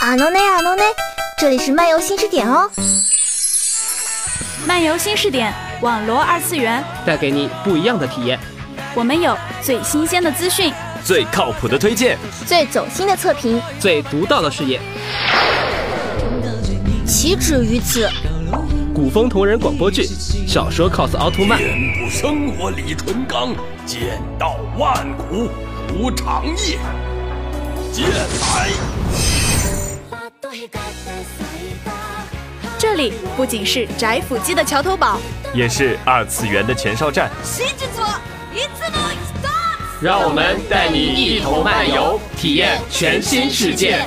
阿诺内阿诺内，这里是漫游新视点哦。漫游新视点，网罗二次元，带给你不一样的体验。我们有最新鲜的资讯，最靠谱的推荐，最走心的测评，最独到的视野，岂止于此！古风同人广播剧，小说 cos 奥特曼，遍布生活李纯刚，剑道万古无长夜，剑来。这里不仅是宅腐姬的桥头堡，也是二次元的前哨站。让我们带你一同漫游，体验全新世界。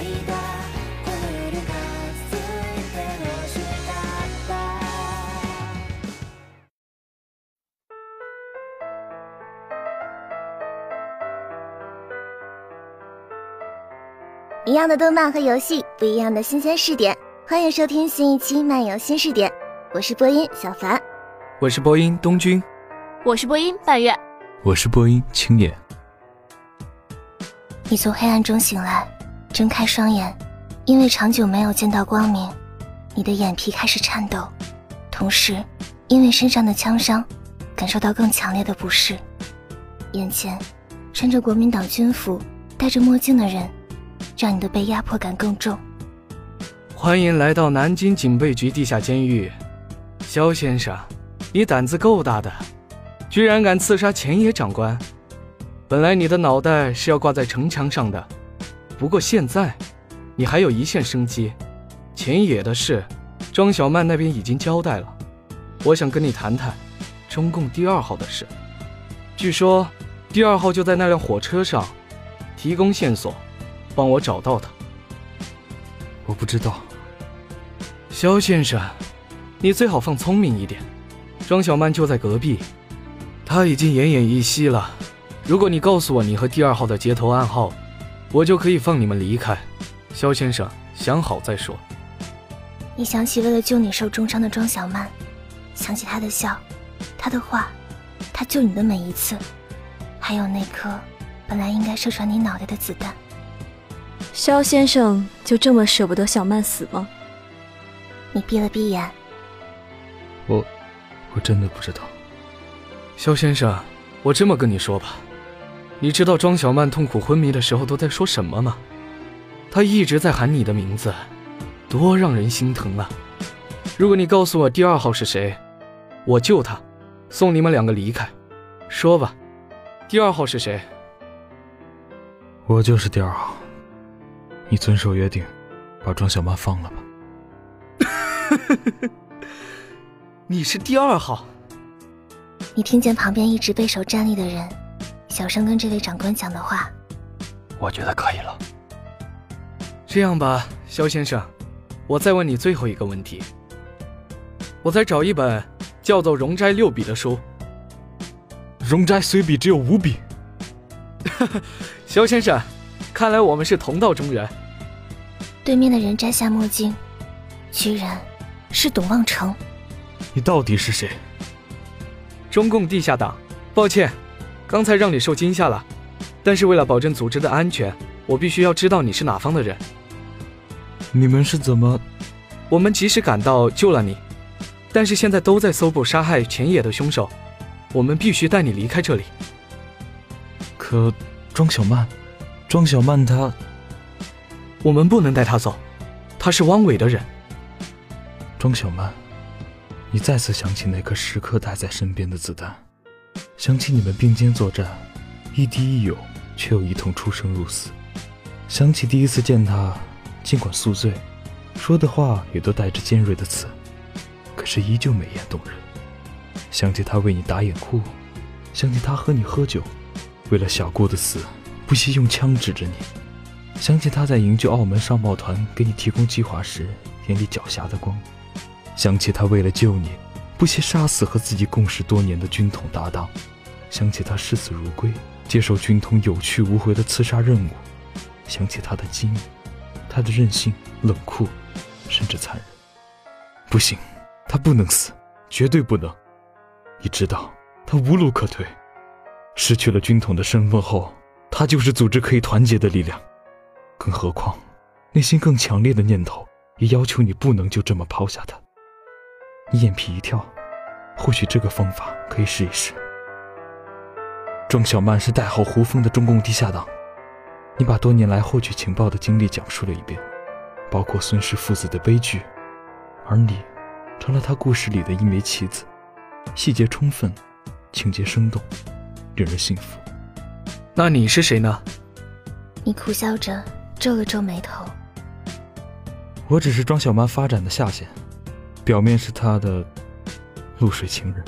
一样的动漫和游戏，不一样的新鲜试点。欢迎收听新一期漫游新视点，我是播音小凡，我是播音东君，我是播音半月，我是播音青野。你从黑暗中醒来，睁开双眼，因为长久没有见到光明，你的眼皮开始颤抖，同时因为身上的枪伤，感受到更强烈的不适。眼前穿着国民党军服、戴着墨镜的人，让你的被压迫感更重。欢迎来到南京警备局地下监狱，肖先生，你胆子够大的，居然敢刺杀前野长官。本来你的脑袋是要挂在城墙上的，不过现在，你还有一线生机。前野的事，庄小曼那边已经交代了。我想跟你谈谈中共第二号的事。据说，第二号就在那辆火车上，提供线索，帮我找到他。我不知道。肖先生，你最好放聪明一点。庄小曼就在隔壁，她已经奄奄一息了。如果你告诉我你和第二号的接头暗号，我就可以放你们离开。肖先生，想好再说。你想起为了救你受重伤的庄小曼，想起她的笑，她的话，她救你的每一次，还有那颗本来应该射穿你脑袋的子弹。肖先生就这么舍不得小曼死吗？你闭了闭眼，我，我真的不知道。肖先生，我这么跟你说吧，你知道庄小曼痛苦昏迷的时候都在说什么吗？她一直在喊你的名字，多让人心疼啊！如果你告诉我第二号是谁，我救他，送你们两个离开。说吧，第二号是谁？我就是第二号。你遵守约定，把庄小曼放了吧。你是第二号。你听见旁边一直背手站立的人，小声跟这位长官讲的话。我觉得可以了。这样吧，肖先生，我再问你最后一个问题。我再找一本叫做《容斋六笔》的书。容斋随笔只有五笔。肖先生，看来我们是同道中人。对面的人摘下墨镜，居然。是董望成，你到底是谁？中共地下党。抱歉，刚才让你受惊吓了，但是为了保证组织的安全，我必须要知道你是哪方的人。你们是怎么？我们及时赶到救了你，但是现在都在搜捕杀害前野的凶手，我们必须带你离开这里。可庄小曼，庄小曼她，我们不能带她走，她是汪伟的人。庄小曼，你再次想起那颗时刻带在身边的子弹，想起你们并肩作战，亦敌亦友，却又一同出生入死。想起第一次见他，尽管宿醉，说的话也都带着尖锐的刺，可是依旧美艳动人。想起他为你打掩护，想起他和你喝酒，为了小顾的死不惜用枪指着你。想起他在营救澳门商贸团给你提供计划时眼里狡黠的光。想起他为了救你，不惜杀死和自己共事多年的军统搭档；想起他视死如归，接受军统有去无回的刺杀任务；想起他的机敏，他的任性、冷酷，甚至残忍。不行，他不能死，绝对不能！你知道，他无路可退。失去了军统的身份后，他就是组织可以团结的力量。更何况，内心更强烈的念头也要求你不能就这么抛下他。你眼皮一跳，或许这个方法可以试一试。庄小曼是代号胡风的中共地下党，你把多年来获取情报的经历讲述了一遍，包括孙氏父子的悲剧，而你成了他故事里的一枚棋子，细节充分，情节生动，令人信服。那你是谁呢？你苦笑着皱了皱眉头。我只是庄小曼发展的下线，表面是她的露水情人。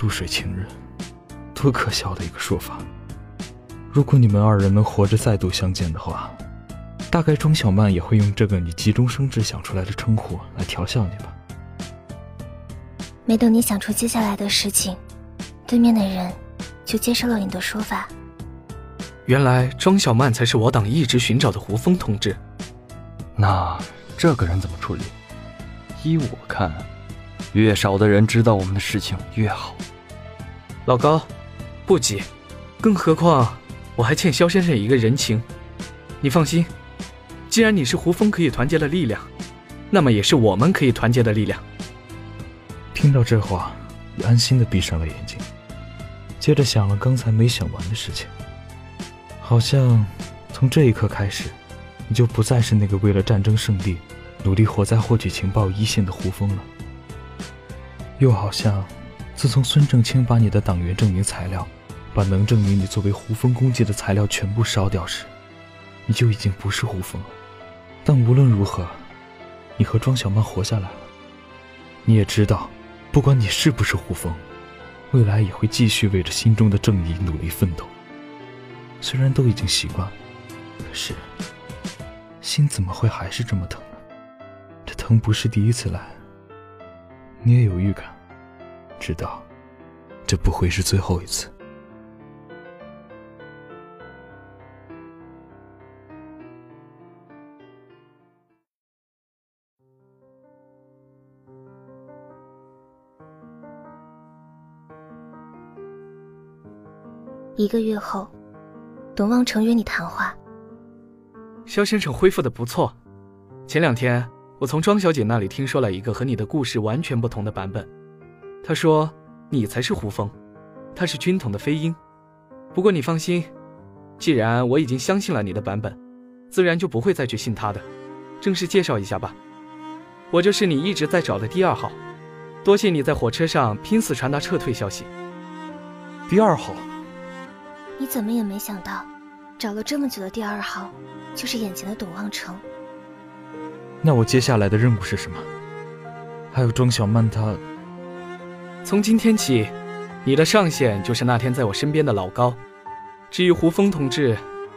露水情人，多可笑的一个说法。如果你们二人能活着再度相见的话，大概庄小曼也会用这个你急中生智想出来的称呼来调笑你吧。没等你想出接下来的事情，对面的人就接受了你的说法。原来庄小曼才是我党一直寻找的胡峰同志。那这个人怎么处理？依我看，越少的人知道我们的事情越好。老高，不急，更何况我还欠肖先生一个人情。你放心，既然你是胡峰可以团结的力量，那么也是我们可以团结的力量。听到这话，安心的闭上了眼睛，接着想了刚才没想完的事情。好像从这一刻开始。你就不再是那个为了战争胜利，努力活在获取情报一线的胡风了。又好像，自从孙正清把你的党员证明材料，把能证明你作为胡风攻击的材料全部烧掉时，你就已经不是胡风了。但无论如何，你和庄小曼活下来了。你也知道，不管你是不是胡风，未来也会继续为着心中的正义努力奋斗。虽然都已经习惯了，可是。心怎么会还是这么疼呢？这疼不是第一次来。你也有预感，知道这不会是最后一次。一个月后，董望成约你谈话。肖先生恢复的不错。前两天我从庄小姐那里听说了一个和你的故事完全不同的版本。她说你才是胡风，他是军统的飞鹰。不过你放心，既然我已经相信了你的版本，自然就不会再去信他的。正式介绍一下吧，我就是你一直在找的第二号。多谢你在火车上拼死传达撤退消息。第二号，你怎么也没想到，找了这么久的第二号。就是眼前的董望城。那我接下来的任务是什么？还有庄小曼她……从今天起，你的上线就是那天在我身边的老高。至于胡峰同志，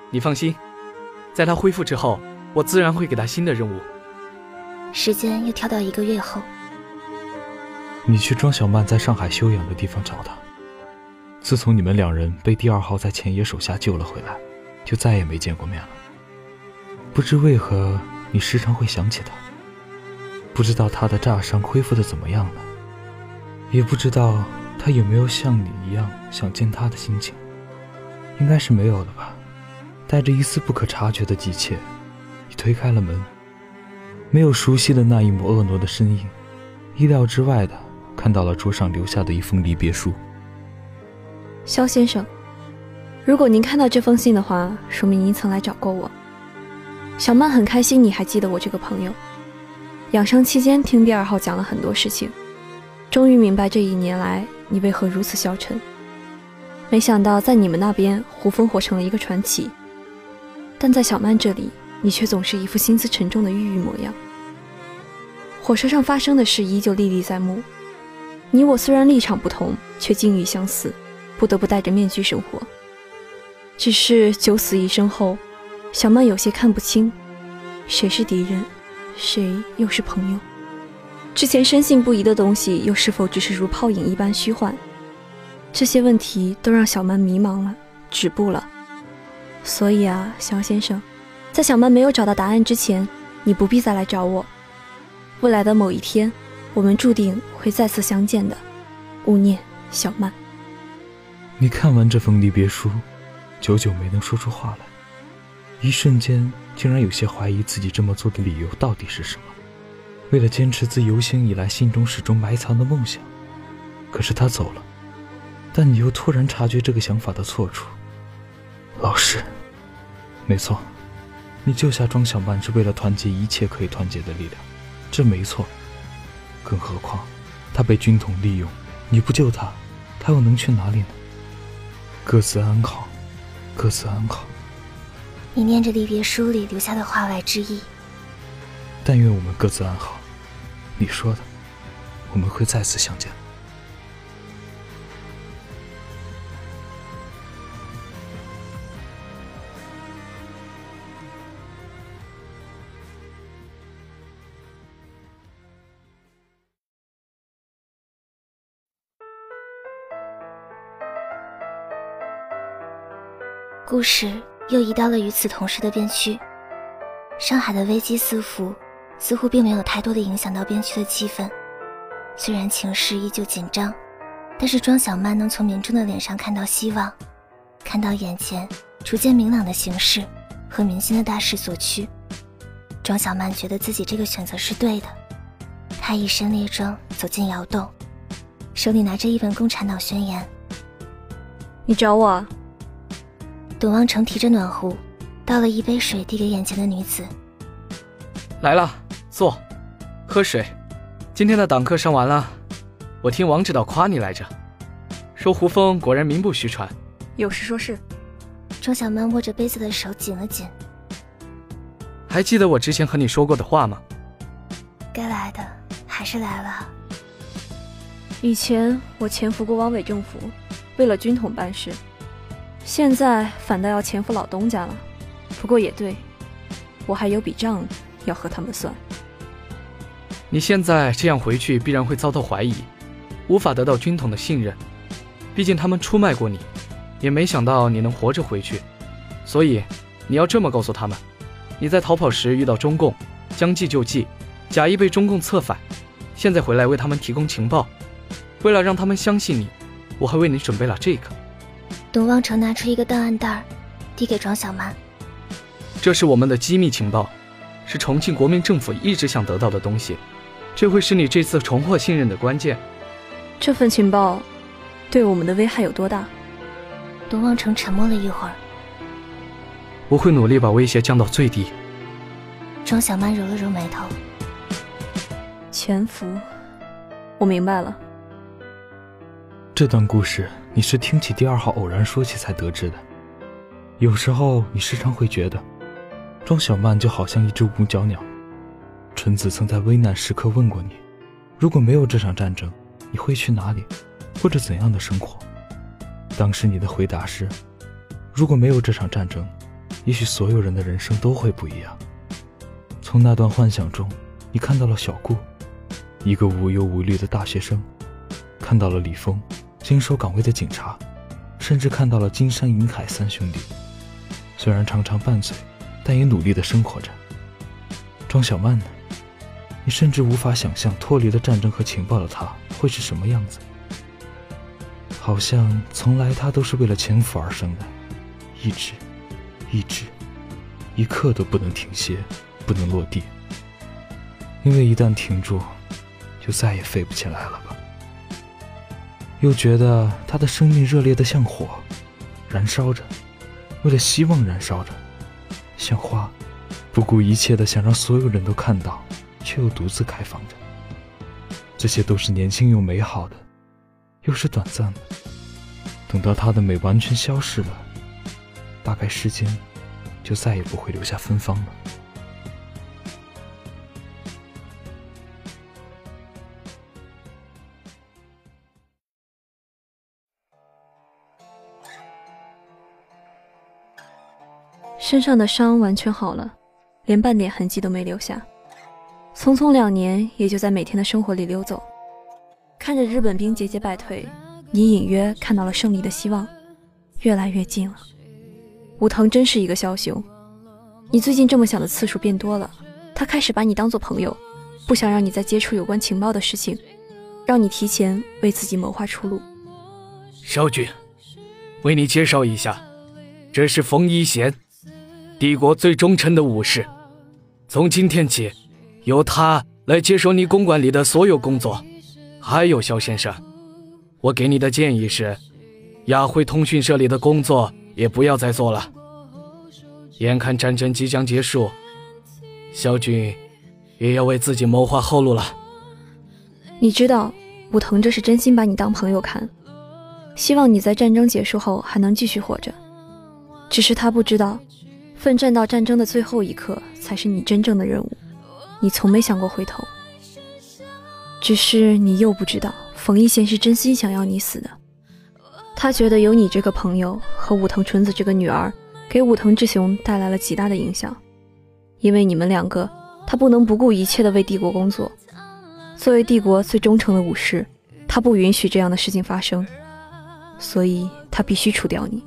你放心，在他恢复之后，我自然会给他新的任务。时间又跳到一个月后，你去庄小曼在上海休养的地方找她。自从你们两人被第二号在钱爷手下救了回来，就再也没见过面了。不知为何，你时常会想起他。不知道他的炸伤恢复的怎么样了，也不知道他有没有像你一样想见他的心情。应该是没有了吧。带着一丝不可察觉的急切，你推开了门，没有熟悉的那一抹婀娜的身影，意料之外的看到了桌上留下的一封离别书。肖先生，如果您看到这封信的话，说明您曾来找过我。小曼很开心，你还记得我这个朋友。养伤期间，听第二号讲了很多事情，终于明白这一年来你为何如此消沉。没想到在你们那边，胡风火成了一个传奇，但在小曼这里，你却总是一副心思沉重的郁郁模样。火车上发生的事依旧历历在目，你我虽然立场不同，却境遇相似，不得不戴着面具生活。只是九死一生后。小曼有些看不清，谁是敌人，谁又是朋友？之前深信不疑的东西，又是否只是如泡影一般虚幻？这些问题都让小曼迷茫了，止步了。所以啊，肖先生，在小曼没有找到答案之前，你不必再来找我。未来的某一天，我们注定会再次相见的。勿念，小曼。你看完这封离别书，久久没能说出话来。一瞬间，竟然有些怀疑自己这么做的理由到底是什么。为了坚持自游行以来心中始终埋藏的梦想，可是他走了，但你又突然察觉这个想法的错处。老师，没错，你救下庄小曼是为了团结一切可以团结的力量，这没错。更何况，他被军统利用，你不救他，他又能去哪里呢？各自安好，各自安好。你念着离别书里留下的话外之意。但愿我们各自安好。你说的，我们会再次相见。故事又移到了与此同时的边区，上海的危机四伏，似乎并没有太多的影响到边区的气氛。虽然情势依旧紧张，但是庄小曼能从民众的脸上看到希望，看到眼前逐渐明朗的形势和民心的大势所趋。庄小曼觉得自己这个选择是对的。她一身列装走进窑洞，手里拿着一本《共产党宣言》。你找我？董望成提着暖壶，倒了一杯水递给眼前的女子。来了，坐，喝水。今天的党课上完了，我听王指导夸你来着，说胡峰果然名不虚传。有事说事。庄小曼握着杯子的手紧了紧。还记得我之前和你说过的话吗？该来的还是来了。以前我潜伏过汪伪政府，为了军统办事。现在反倒要潜伏老东家了，不过也对，我还有笔账要和他们算。你现在这样回去，必然会遭到怀疑，无法得到军统的信任。毕竟他们出卖过你，也没想到你能活着回去。所以你要这么告诉他们：你在逃跑时遇到中共，将计就计，假意被中共策反，现在回来为他们提供情报。为了让他们相信你，我还为你准备了这个。董望成拿出一个档案袋，递给庄小曼。这是我们的机密情报，是重庆国民政府一直想得到的东西，这会是你这次重获信任的关键。这份情报对我们的危害有多大？董望成沉默了一会儿。我会努力把威胁降到最低。庄小曼揉了揉眉头。潜伏，我明白了。这段故事。你是听起第二号偶然说起才得知的。有时候你时常会觉得，庄小曼就好像一只五脚鸟。纯子曾在危难时刻问过你：如果没有这场战争，你会去哪里，过着怎样的生活？当时你的回答是：如果没有这场战争，也许所有人的人生都会不一样。从那段幻想中，你看到了小顾，一个无忧无虑的大学生，看到了李峰。坚守岗位的警察，甚至看到了金山银海三兄弟。虽然常常拌嘴，但也努力的生活着。庄小曼呢？你甚至无法想象脱离了战争和情报的她会是什么样子。好像从来她都是为了潜伏而生的，一直，一直，一刻都不能停歇，不能落地。因为一旦停住，就再也飞不起来了吧。又觉得他的生命热烈的像火，燃烧着，为了希望燃烧着，像花，不顾一切的想让所有人都看到，却又独自开放着。这些都是年轻又美好的，又是短暂的。等到它的美完全消逝了，大概世间就再也不会留下芬芳了。身上的伤完全好了，连半点痕迹都没留下。匆匆两年，也就在每天的生活里溜走。看着日本兵节节败退，你隐约看到了胜利的希望，越来越近了。武藤真是一个枭雄，你最近这么想的次数变多了。他开始把你当做朋友，不想让你再接触有关情报的事情，让你提前为自己谋划出路。少君，为你介绍一下，这是冯一贤。帝国最忠诚的武士。从今天起，由他来接手你公馆里的所有工作。还有肖先生，我给你的建议是，亚辉通讯社里的工作也不要再做了。眼看战争即将结束，肖军也要为自己谋划后路了。你知道，武藤这是真心把你当朋友看，希望你在战争结束后还能继续活着。只是他不知道，奋战到战争的最后一刻才是你真正的任务。你从没想过回头。只是你又不知道，冯一贤是真心想要你死的。他觉得有你这个朋友和武藤纯子这个女儿，给武藤志雄带来了极大的影响。因为你们两个，他不能不顾一切的为帝国工作。作为帝国最忠诚的武士，他不允许这样的事情发生，所以他必须除掉你。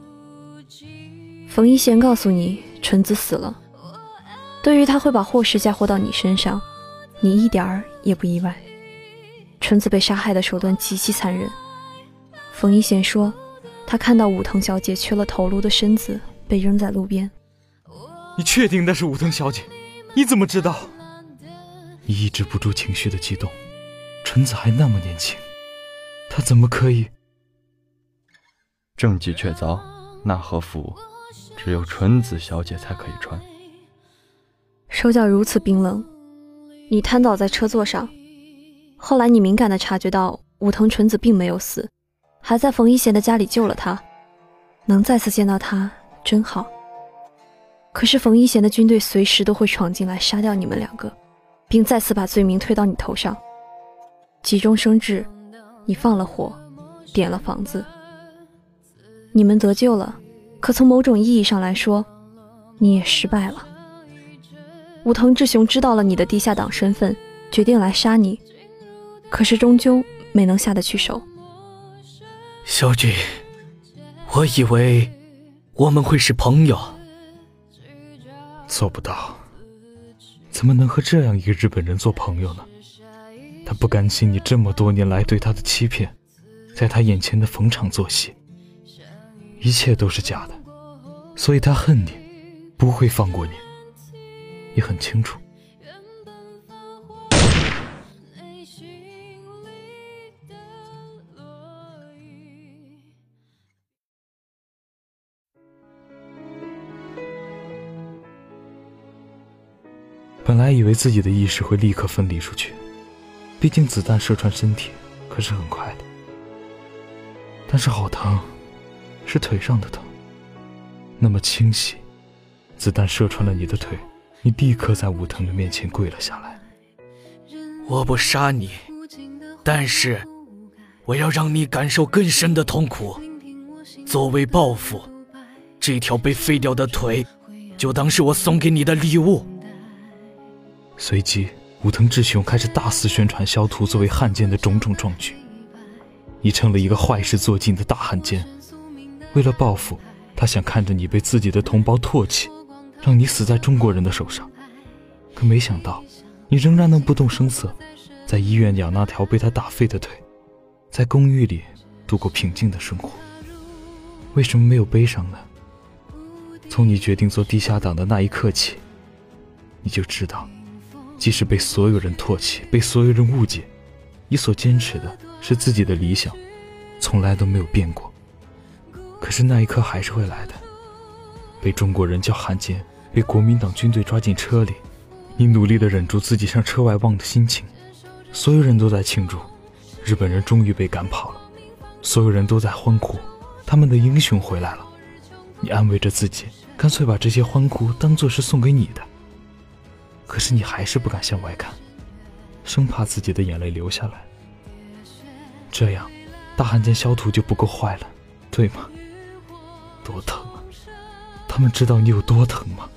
冯一贤告诉你，纯子死了。对于他会把祸事嫁祸到你身上，你一点儿也不意外。纯子被杀害的手段极其残忍。冯一贤说，他看到武藤小姐缺了头颅的身子被扔在路边。你确定那是武藤小姐？你怎么知道？你抑制不住情绪的激动。纯子还那么年轻，她怎么可以？证据确凿，那和服只有纯子小姐才可以穿。手脚如此冰冷，你瘫倒在车座上。后来，你敏感地察觉到武藤纯子并没有死，还在冯一贤的家里救了他。能再次见到他真好。可是冯一贤的军队随时都会闯进来杀掉你们两个，并再次把罪名推到你头上。急中生智，你放了火，点了房子。你们得救了，可从某种意义上来说，你也失败了。武藤志雄知道了你的地下党身份，决定来杀你。可是终究没能下得去手。萧军，我以为我们会是朋友。做不到，怎么能和这样一个日本人做朋友呢？他不甘心你这么多年来对他的欺骗，在他眼前的逢场作戏，一切都是假的，所以他恨你，不会放过你。你很清楚。本来以为自己的意识会立刻分离出去，毕竟子弹射穿身体可是很快的。但是好疼，是腿上的疼，那么清晰。子弹射穿了你的腿，你立刻在武藤的面前跪了下来。我不杀你，但是我要让你感受更深的痛苦。作为报复，这条被废掉的腿，就当是我送给你的礼物。随即，武藤志雄开始大肆宣传萧图作为汉奸的种种壮举。你成了一个坏事做尽的大汉奸。为了报复，他想看着你被自己的同胞唾弃，让你死在中国人的手上。可没想到，你仍然能不动声色，在医院养那条被他打废的腿，在公寓里度过平静的生活。为什么没有悲伤呢？从你决定做地下党的那一刻起，你就知道。即使被所有人唾弃，被所有人误解，你所坚持的是自己的理想，从来都没有变过。可是那一刻还是会来的。被中国人叫汉奸，被国民党军队抓进车里，你努力的忍住自己向车外望的心情。所有人都在庆祝，日本人终于被赶跑了。所有人都在欢呼，他们的英雄回来了。你安慰着自己，干脆把这些欢呼当做是送给你的。可是你还是不敢向外看，生怕自己的眼泪流下来。这样，大汉奸萧图就不够坏了，对吗？多疼啊！他们知道你有多疼吗？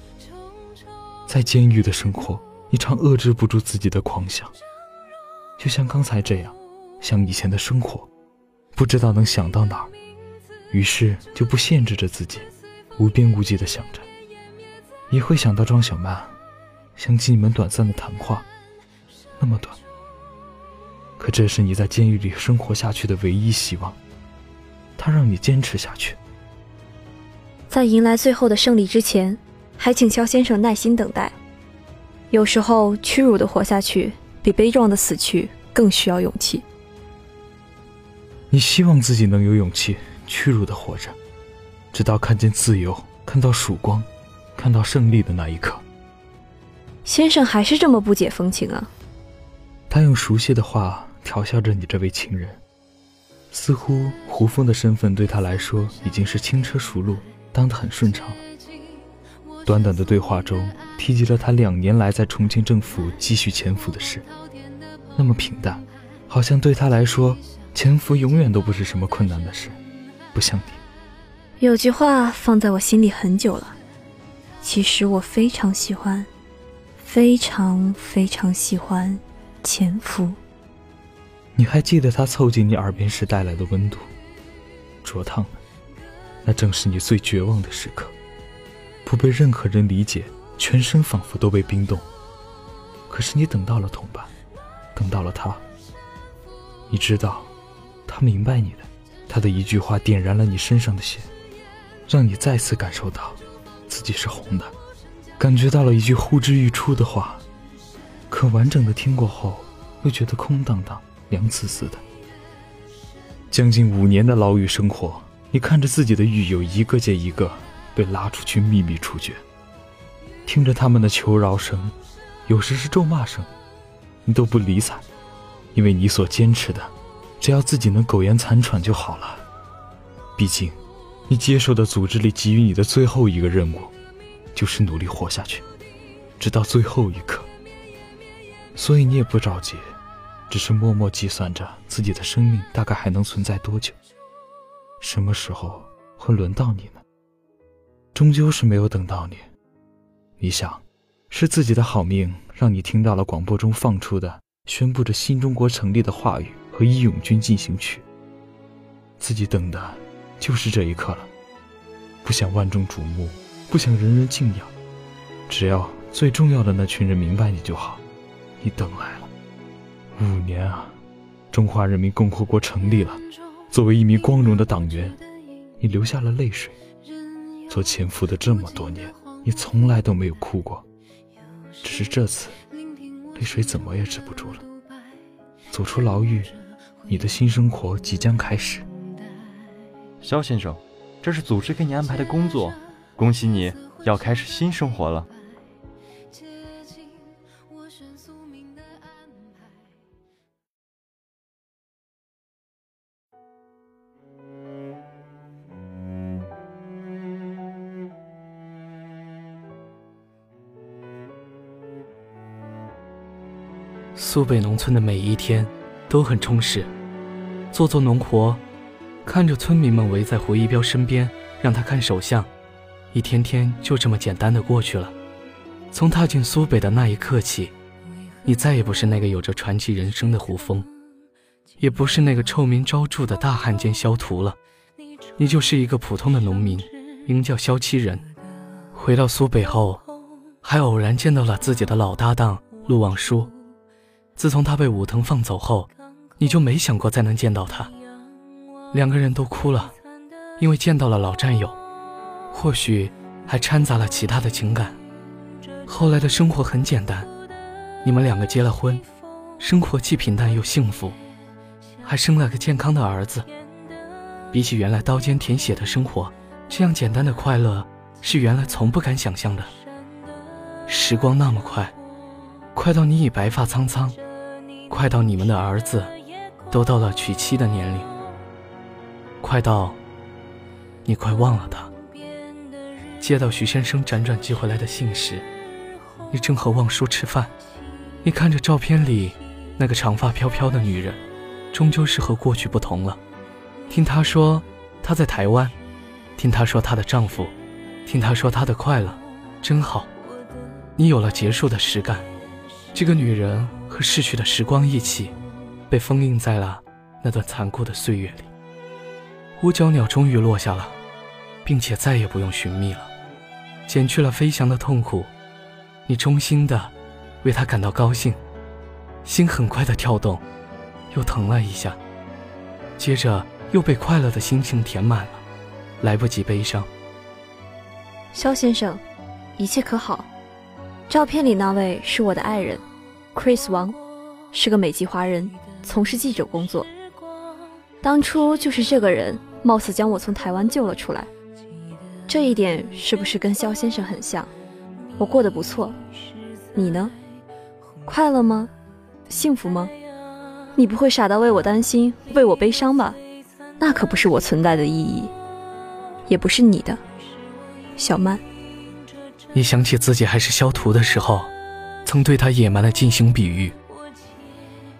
在监狱的生活，你常遏制不住自己的狂想，就像刚才这样，想以前的生活，不知道能想到哪儿，于是就不限制着自己，无边无际的想着，也会想到庄小曼。想起你们短暂的谈话，那么短，可这是你在监狱里生活下去的唯一希望。他让你坚持下去。在迎来最后的胜利之前，还请肖先生耐心等待。有时候，屈辱的活下去，比悲壮的死去更需要勇气。你希望自己能有勇气，屈辱的活着，直到看见自由，看到曙光，看到胜利的那一刻。先生还是这么不解风情啊！他用熟悉的话调笑着你这位情人，似乎胡风的身份对他来说已经是轻车熟路，当得很顺畅了。短短的对话中，提及了他两年来在重庆政府继续潜伏的事，那么平淡，好像对他来说，潜伏永远都不是什么困难的事，不像你。有句话放在我心里很久了，其实我非常喜欢。非常非常喜欢潜伏。你还记得他凑近你耳边时带来的温度，灼烫的，那正是你最绝望的时刻，不被任何人理解，全身仿佛都被冰冻。可是你等到了同伴，等到了他。你知道，他明白你的，他的一句话点燃了你身上的血，让你再次感受到自己是红的。感觉到了一句呼之欲出的话，可完整的听过后，又觉得空荡荡、凉丝丝的。将近五年的牢狱生活，你看着自己的狱友一个接一个被拉出去秘密处决，听着他们的求饶声，有时是咒骂声，你都不理睬，因为你所坚持的，只要自己能苟延残喘就好了。毕竟，你接受的组织里给予你的最后一个任务。就是努力活下去，直到最后一刻。所以你也不着急，只是默默计算着自己的生命大概还能存在多久，什么时候会轮到你呢？终究是没有等到你。你想，是自己的好命让你听到了广播中放出的宣布着新中国成立的话语和《义勇军进行曲》，自己等的就是这一刻了，不想万众瞩目。不想人人敬仰，只要最重要的那群人明白你就好。你等来了五年啊！中华人民共和国成立了，作为一名光荣的党员，你流下了泪水。做潜伏的这么多年，你从来都没有哭过，只是这次，泪水怎么也止不住了。走出牢狱，你的新生活即将开始。肖先生，这是组织给你安排的工作。恭喜你，要开始新生活了。苏北农村的每一天都很充实，做做农活，看着村民们围在胡一彪身边，让他看手相。一天天就这么简单的过去了。从踏进苏北的那一刻起，你再也不是那个有着传奇人生的胡风，也不是那个臭名昭著的大汉奸肖图了。你就是一个普通的农民，名叫肖七人。回到苏北后，还偶然见到了自己的老搭档陆望舒。自从他被武藤放走后，你就没想过再能见到他。两个人都哭了，因为见到了老战友。或许还掺杂了其他的情感。后来的生活很简单，你们两个结了婚，生活既平淡又幸福，还生了个健康的儿子。比起原来刀尖舔血的生活，这样简单的快乐是原来从不敢想象的。时光那么快，快到你已白发苍苍，快到你们的儿子都到了娶妻的年龄，快到你快忘了他。接到徐先生辗转寄回来的信时，你正和望舒吃饭。你看着照片里那个长发飘飘的女人，终究是和过去不同了。听她说她在台湾，听她说她的丈夫，听她说她的快乐，真好。你有了结束的实感，这个女人和逝去的时光一起，被封印在了那段残酷的岁月里。五角鸟终于落下了，并且再也不用寻觅了。减去了飞翔的痛苦，你衷心的为他感到高兴，心很快的跳动，又疼了一下，接着又被快乐的心情填满了，来不及悲伤。肖先生，一切可好？照片里那位是我的爱人，Chris 王，是个美籍华人，从事记者工作。当初就是这个人，貌似将我从台湾救了出来。这一点是不是跟肖先生很像？我过得不错，你呢？快乐吗？幸福吗？你不会傻到为我担心、为我悲伤吧？那可不是我存在的意义，也不是你的，小曼。一想起自己还是肖图的时候，曾对他野蛮的进行比喻。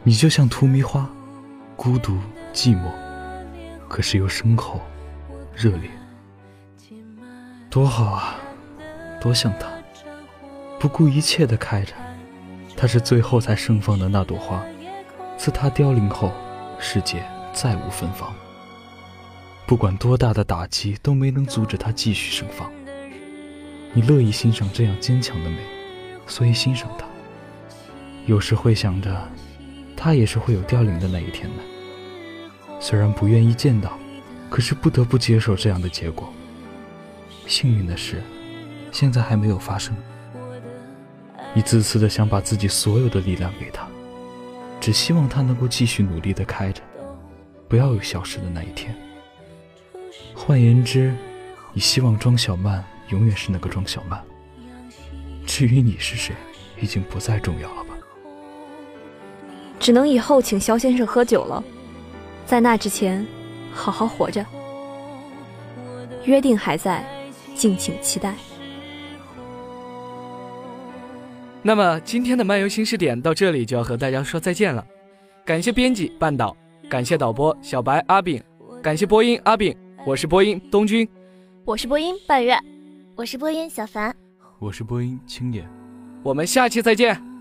你就像荼蘼花，孤独寂寞，可是又深厚、热烈，多好啊！多像他，不顾一切的开着。他是最后才盛放的那朵花，自他凋零后，世界再无芬芳。不管多大的打击，都没能阻止他继续盛放。你乐意欣赏这样坚强的美，所以欣赏它。有时会想着，它也是会有凋零的那一天的。虽然不愿意见到，可是不得不接受这样的结果。幸运的是，现在还没有发生。一次次的想把自己所有的力量给他，只希望他能够继续努力的开着，不要有消失的那一天。换言之，你希望庄小曼。永远是那个庄小曼。至于你是谁，已经不再重要了吧？只能以后请肖先生喝酒了，在那之前，好好活着。约定还在，敬请期待。那么今天的漫游新视点到这里就要和大家说再见了。感谢编辑半岛，感谢导播小白阿炳，感谢播音阿炳，我是播音东君，我是播音半月。我是播音小凡，我是播音青年，我们下期再见。